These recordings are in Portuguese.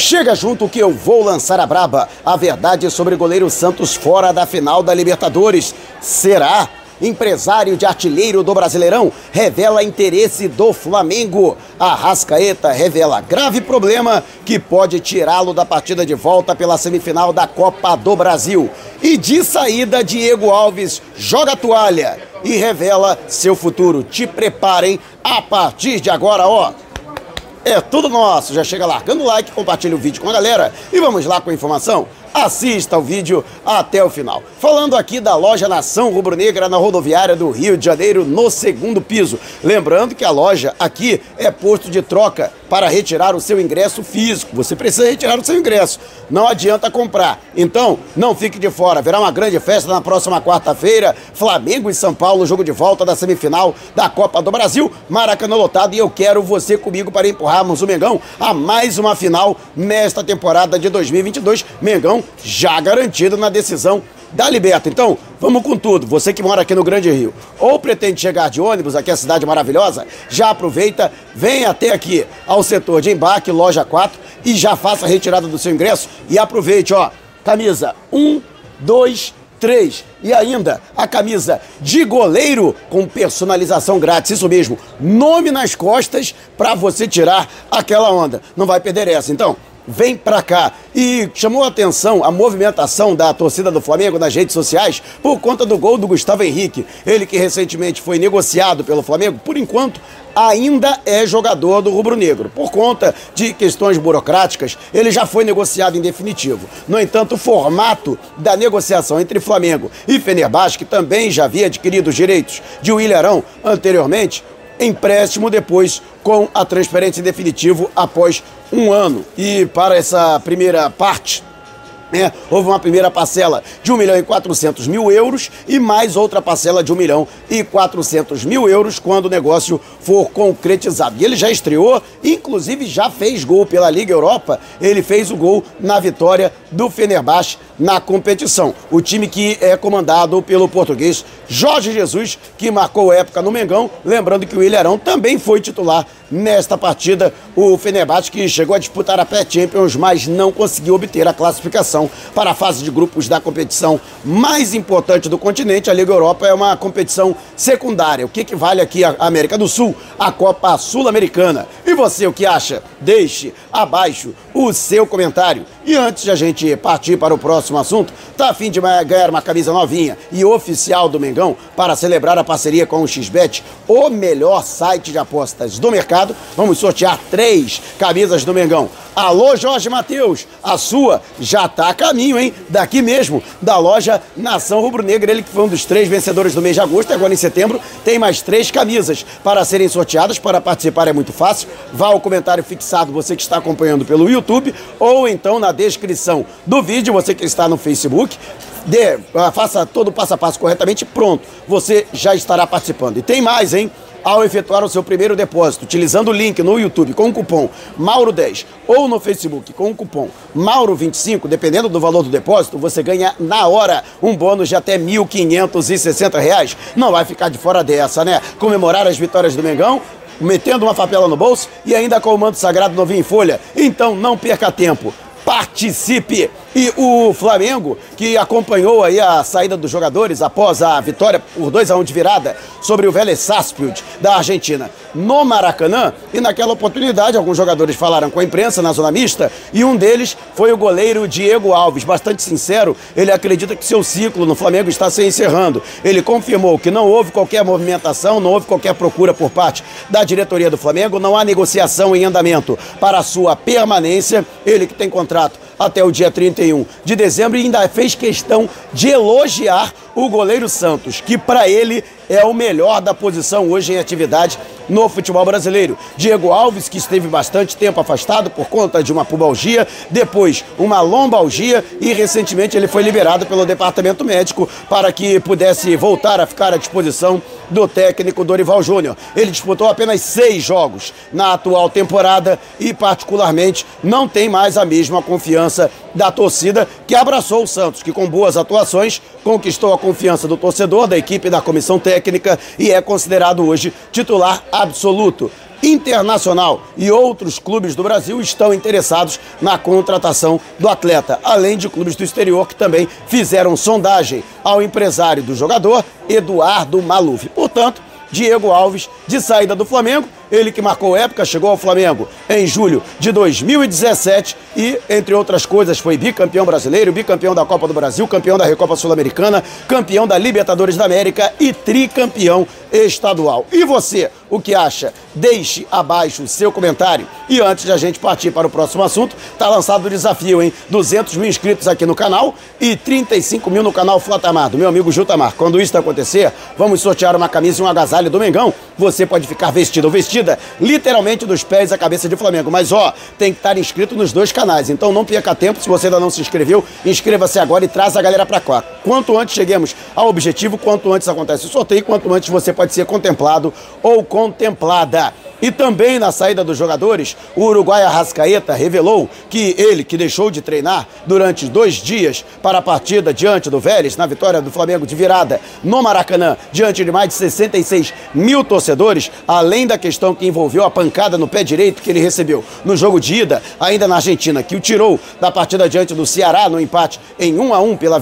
Chega junto que eu vou lançar a braba. A verdade sobre goleiro Santos fora da final da Libertadores. Será? Empresário de artilheiro do Brasileirão revela interesse do Flamengo. A Rascaeta revela grave problema que pode tirá-lo da partida de volta pela semifinal da Copa do Brasil. E de saída, Diego Alves joga a toalha e revela seu futuro. Te preparem a partir de agora, ó. É tudo nosso. Já chega largando o like, compartilha o vídeo com a galera e vamos lá com a informação. Assista o vídeo até o final. Falando aqui da loja Nação Rubro-Negra na rodoviária do Rio de Janeiro, no segundo piso. Lembrando que a loja aqui é posto de troca para retirar o seu ingresso físico. Você precisa retirar o seu ingresso. Não adianta comprar. Então, não fique de fora. Haverá uma grande festa na próxima quarta-feira. Flamengo e São Paulo, jogo de volta da semifinal da Copa do Brasil. Maracanã lotado e eu quero você comigo para empurrarmos o Mengão a mais uma final nesta temporada de 2022. Mengão já garantido na decisão da Liberta. Então, vamos com tudo. Você que mora aqui no Grande Rio ou pretende chegar de ônibus aqui à cidade maravilhosa, já aproveita, vem até aqui ao setor de embarque, loja 4, e já faça a retirada do seu ingresso e aproveite, ó. Camisa 1, 2, 3. E ainda a camisa de goleiro com personalização grátis, isso mesmo, nome nas costas para você tirar aquela onda. Não vai perder essa. Então, vem pra cá. E chamou a atenção a movimentação da torcida do Flamengo nas redes sociais por conta do gol do Gustavo Henrique. Ele que recentemente foi negociado pelo Flamengo, por enquanto ainda é jogador do Rubro Negro. Por conta de questões burocráticas, ele já foi negociado em definitivo. No entanto, o formato da negociação entre Flamengo e Fenerbahçe, que também já havia adquirido os direitos de Willian anteriormente, empréstimo depois com a transferência definitivo após um ano. E para essa primeira parte, né, houve uma primeira parcela de 1 milhão e 400 mil euros e mais outra parcela de 1 milhão e 400 mil euros quando o negócio for concretizado. E ele já estreou, inclusive já fez gol pela Liga Europa, ele fez o gol na vitória do Fenerbahçe na competição. O time que é comandado pelo português Jorge Jesus, que marcou época no Mengão, lembrando que o Ilharão também foi titular nesta partida. O Fenerbahçe que chegou a disputar a pré-Champions, mas não conseguiu obter a classificação para a fase de grupos da competição mais importante do continente. A Liga Europa é uma competição secundária, o que, que vale aqui a América do Sul, a Copa Sul-Americana. E você, o que acha? Deixe abaixo o seu comentário. E antes de a gente partir para o próximo assunto, tá a fim de ganhar uma camisa novinha e oficial do Mengão para celebrar a parceria com o XBET, o melhor site de apostas do mercado. Vamos sortear três camisas do Mengão. Alô, Jorge Matheus, a sua já tá a caminho, hein? Daqui mesmo, da loja Nação Rubro Negra. Ele que foi um dos três vencedores do mês de agosto, agora em setembro, tem mais três camisas para serem sorteadas. Para participar é muito fácil. Vá ao comentário fixado, você que está acompanhando pelo YouTube, ou então na descrição do vídeo, você que está no Facebook. Ah, faça todo o passo a passo corretamente, pronto, você já estará participando. E tem mais, hein? ao efetuar o seu primeiro depósito, utilizando o link no YouTube com o cupom Mauro10 ou no Facebook com o cupom Mauro25, dependendo do valor do depósito, você ganha na hora um bônus de até R$ 1.560. Não vai ficar de fora dessa, né? Comemorar as vitórias do Mengão metendo uma favela no bolso e ainda com o manto sagrado novinho em folha. Então não perca tempo. Participe! E o Flamengo, que acompanhou aí a saída dos jogadores após a vitória por 2 a 1 de virada sobre o Vélez Sarsfield da Argentina no Maracanã, e naquela oportunidade alguns jogadores falaram com a imprensa na zona mista, e um deles foi o goleiro Diego Alves, bastante sincero, ele acredita que seu ciclo no Flamengo está se encerrando. Ele confirmou que não houve qualquer movimentação, não houve qualquer procura por parte da diretoria do Flamengo, não há negociação em andamento. Para a sua permanência, ele que tem contrato até o dia 31 de dezembro e ainda fez questão de elogiar o goleiro Santos, que para ele é o melhor da posição hoje em atividade no futebol brasileiro. Diego Alves, que esteve bastante tempo afastado por conta de uma pubalgia, depois uma lombalgia e recentemente ele foi liberado pelo departamento médico para que pudesse voltar a ficar à disposição do técnico Dorival Júnior. Ele disputou apenas seis jogos na atual temporada e, particularmente, não tem mais a mesma confiança da torcida que abraçou o Santos, que com boas atuações conquistou a confiança do torcedor, da equipe da comissão técnica e é considerado hoje titular absoluto. Internacional e outros clubes do Brasil estão interessados na contratação do atleta, além de clubes do exterior que também fizeram sondagem ao empresário do jogador, Eduardo Maluf. Portanto, Diego Alves, de saída do Flamengo, ele que marcou época, chegou ao Flamengo em julho de 2017 e, entre outras coisas, foi bicampeão brasileiro, bicampeão da Copa do Brasil, campeão da Recopa Sul-Americana, campeão da Libertadores da América e tricampeão estadual. E você, o que acha? Deixe abaixo o seu comentário. E antes de a gente partir para o próximo assunto, tá lançado o desafio, hein? 200 mil inscritos aqui no canal e 35 mil no canal Flatamar, do meu amigo Jutamar. Quando isso acontecer, vamos sortear uma camisa e um agasalho do Mengão. Você pode ficar vestido ou vestida, literalmente dos pés à cabeça de Flamengo. Mas ó, tem que estar inscrito nos dois canais. Então não perca tempo, se você ainda não se inscreveu, inscreva-se agora e traz a galera para cá. Quanto antes cheguemos ao objetivo, quanto antes acontece o sorteio, quanto antes você pode ser contemplado ou contemplada. E também na saída dos jogadores, o Uruguai Arrascaeta revelou que ele, que deixou de treinar durante dois dias para a partida diante do Vélez, na vitória do Flamengo de virada no Maracanã, diante de mais de 66 mil torcedores, além da questão que envolveu a pancada no pé direito que ele recebeu no jogo de ida, ainda na Argentina, que o tirou da partida diante do Ceará no empate em 1 a 1 pela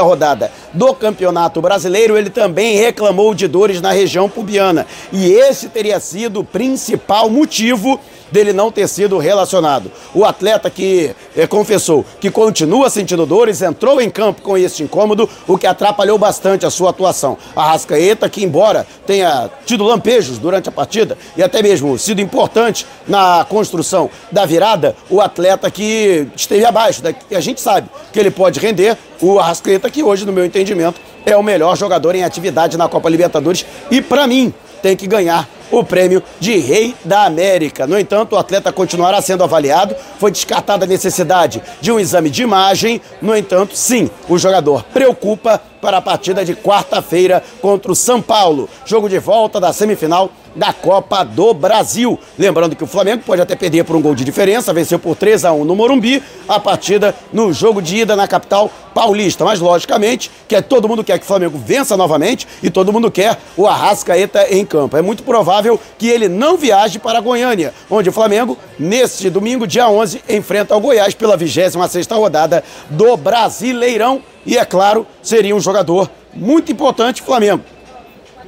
25ª rodada do Campeonato Brasileiro, ele também reclamou de dores na região pubiana. E esse teria sido o principal motivo dele não ter sido relacionado. O atleta que é, confessou que continua sentindo dores entrou em campo com esse incômodo, o que atrapalhou bastante a sua atuação. A Rascaeta, que embora tenha tido lampejos durante a partida e até mesmo sido importante na construção da virada, o atleta que esteve abaixo, da, que a gente sabe que ele pode render, o Arrascaeta, que hoje, no meu entendimento, é o melhor jogador em atividade na Copa Libertadores e, para mim, tem que ganhar o prêmio de Rei da América. No entanto, o atleta continuará sendo avaliado. Foi descartada a necessidade de um exame de imagem. No entanto, sim, o jogador preocupa para a partida de quarta-feira contra o São Paulo. Jogo de volta da semifinal da Copa do Brasil. Lembrando que o Flamengo pode até perder por um gol de diferença, venceu por 3 a 1 no Morumbi, a partida no jogo de ida na capital paulista. Mas logicamente, que é todo mundo quer que o Flamengo vença novamente e todo mundo quer o Arrascaeta em campo. É muito provável que ele não viaje para Goiânia, onde o Flamengo, neste domingo, dia 11, enfrenta o Goiás pela 26ª rodada do Brasileirão e, é claro, seria um jogador muito importante Flamengo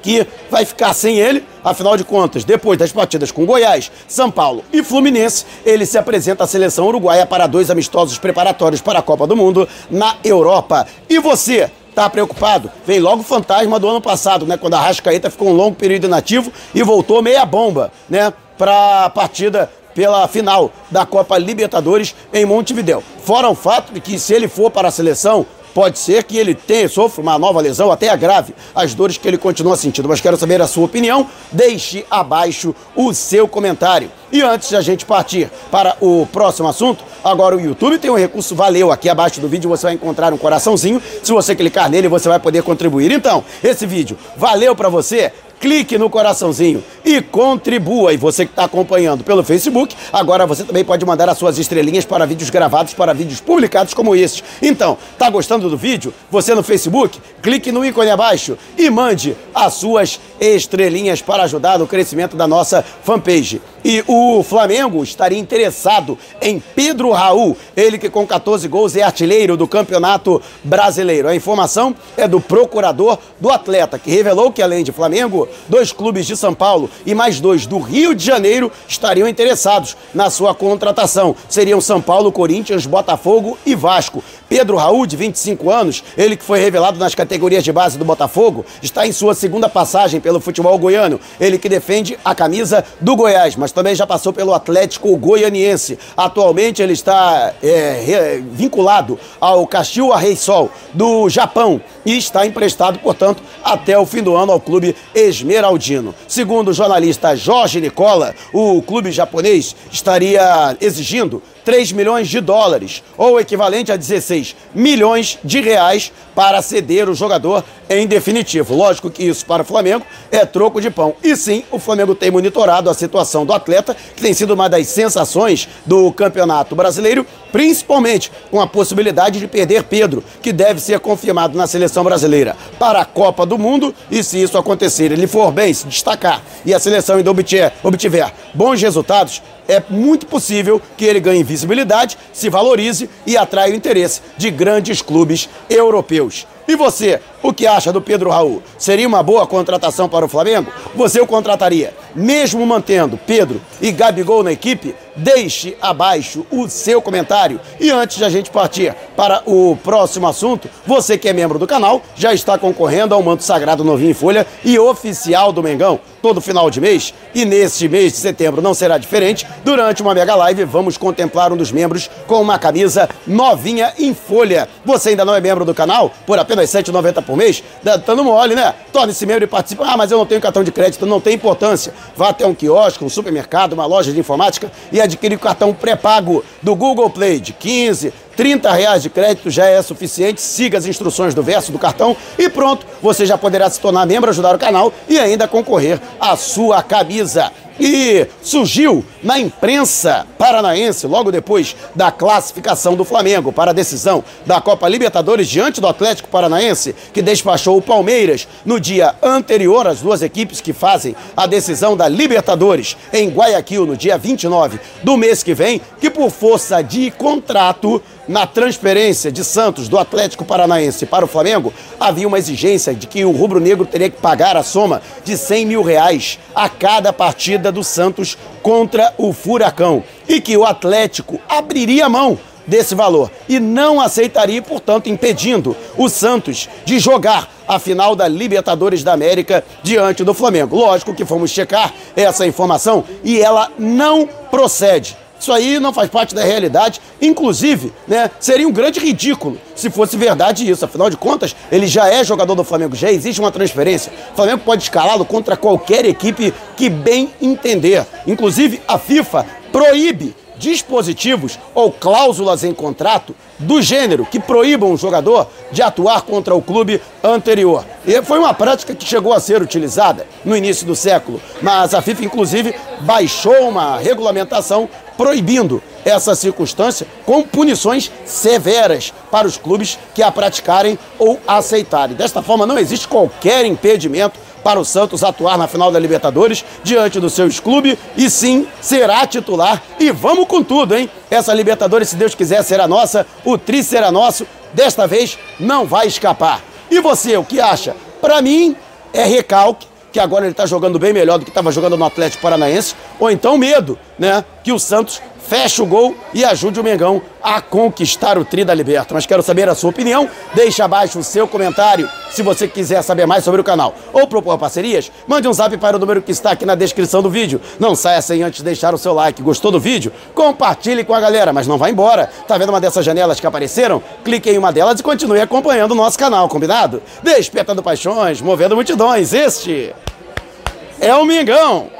que vai ficar sem ele. Afinal de contas, depois das partidas com Goiás, São Paulo e Fluminense, ele se apresenta à seleção uruguaia para dois amistosos preparatórios para a Copa do Mundo na Europa. E você? Tá preocupado? Vem logo o fantasma do ano passado, né? Quando a Rascaeta ficou um longo período inativo e voltou meia bomba, né? Para a partida pela final da Copa Libertadores em Montevideo. Fora o fato de que se ele for para a seleção, Pode ser que ele tenha, sofra uma nova lesão, até agrave as dores que ele continua sentindo. Mas quero saber a sua opinião. Deixe abaixo o seu comentário. E antes de a gente partir para o próximo assunto, agora o YouTube tem um recurso valeu. Aqui abaixo do vídeo você vai encontrar um coraçãozinho. Se você clicar nele, você vai poder contribuir. Então, esse vídeo valeu para você? Clique no coraçãozinho e contribua. E você que está acompanhando pelo Facebook, agora você também pode mandar as suas estrelinhas para vídeos gravados, para vídeos publicados como este. Então, tá gostando do vídeo? Você no Facebook, clique no ícone abaixo e mande as suas estrelinhas para ajudar no crescimento da nossa fanpage. E o Flamengo estaria interessado em Pedro Raul, ele que com 14 gols é artilheiro do Campeonato Brasileiro. A informação é do procurador do atleta, que revelou que além de Flamengo, dois clubes de São Paulo e mais dois do Rio de Janeiro estariam interessados na sua contratação. Seriam São Paulo, Corinthians, Botafogo e Vasco. Pedro Raul, de 25 anos, ele que foi revelado nas categorias de base do Botafogo, está em sua segunda passagem pelo futebol goiano. Ele que defende a camisa do Goiás, mas também já passou pelo Atlético Goianiense. Atualmente ele está é, vinculado ao Kashiwa Reysol do Japão e está emprestado, portanto, até o fim do ano ao clube esmeraldino. Segundo o jornalista Jorge Nicola, o clube japonês estaria exigindo 3 milhões de dólares, ou equivalente a 16 milhões de reais para ceder o jogador em definitivo. Lógico que isso para o Flamengo é troco de pão. E sim, o Flamengo tem monitorado a situação do atleta, que tem sido uma das sensações do Campeonato Brasileiro, principalmente com a possibilidade de perder Pedro, que deve ser confirmado na seleção brasileira para a Copa do Mundo. E se isso acontecer, ele for bem, se destacar e a seleção ainda obtiver, obtiver bons resultados, é muito possível que ele ganhe visibilidade, se valorize e atraia o interesse de grandes clubes europeus. E você, o que acha do Pedro Raul? Seria uma boa contratação para o Flamengo? Você o contrataria, mesmo mantendo Pedro e Gabigol na equipe? Deixe abaixo o seu comentário. E antes de a gente partir para o próximo assunto, você que é membro do canal já está concorrendo ao manto sagrado novinho em folha e oficial do Mengão todo final de mês. E neste mês de setembro não será diferente. Durante uma mega live, vamos contemplar um dos membros com uma camisa novinha em folha. Você ainda não é membro do canal? Por apenas R$ 7,90 por mês? Dando mole, né? Torne-se membro e participe. Ah, mas eu não tenho cartão de crédito. Não tem importância. Vá até um quiosque, um supermercado, uma loja de informática e adquire o cartão pré-pago do Google Play de 15, 30 reais de crédito já é suficiente. Siga as instruções do verso do cartão e pronto, você já poderá se tornar membro, ajudar o canal e ainda concorrer à sua camisa. E surgiu na imprensa paranaense, logo depois da classificação do Flamengo para a decisão da Copa Libertadores diante do Atlético Paranaense, que despachou o Palmeiras no dia anterior, as duas equipes que fazem a decisão da Libertadores em Guayaquil no dia 29 do mês que vem, que por força de contrato na transferência de Santos do Atlético Paranaense para o Flamengo, havia uma exigência de que o rubro-negro teria que pagar a soma de 100 mil reais a cada partida do Santos contra o Furacão e que o Atlético abriria mão desse valor e não aceitaria, portanto, impedindo o Santos de jogar a final da Libertadores da América diante do Flamengo. Lógico que fomos checar essa informação e ela não procede. Isso aí não faz parte da realidade. Inclusive, né, seria um grande ridículo se fosse verdade isso. Afinal de contas, ele já é jogador do Flamengo, já existe uma transferência. O Flamengo pode escalá-lo contra qualquer equipe que bem entender. Inclusive, a FIFA proíbe dispositivos ou cláusulas em contrato do gênero que proíbam o jogador de atuar contra o clube anterior. E foi uma prática que chegou a ser utilizada no início do século, mas a FIFA, inclusive, baixou uma regulamentação proibindo essa circunstância com punições severas para os clubes que a praticarem ou aceitarem. Desta forma, não existe qualquer impedimento para o Santos atuar na final da Libertadores diante do seu clube e sim será titular. E vamos com tudo, hein? Essa Libertadores, se Deus quiser, será nossa, o tri será nosso. Desta vez não vai escapar. E você, o que acha? Para mim, é recalque que agora ele está jogando bem melhor do que estava jogando no Atlético Paranaense, ou então medo, né? Que o Santos feche o gol e ajude o Mengão a conquistar o Tri da Liberta. Mas quero saber a sua opinião. Deixe abaixo o seu comentário se você quiser saber mais sobre o canal ou propor parcerias. Mande um zap para o número que está aqui na descrição do vídeo. Não saia sem antes deixar o seu like. Gostou do vídeo? Compartilhe com a galera, mas não vá embora. Tá vendo uma dessas janelas que apareceram? Clique em uma delas e continue acompanhando o nosso canal, combinado? Despertando paixões, movendo multidões. Este é o Mengão.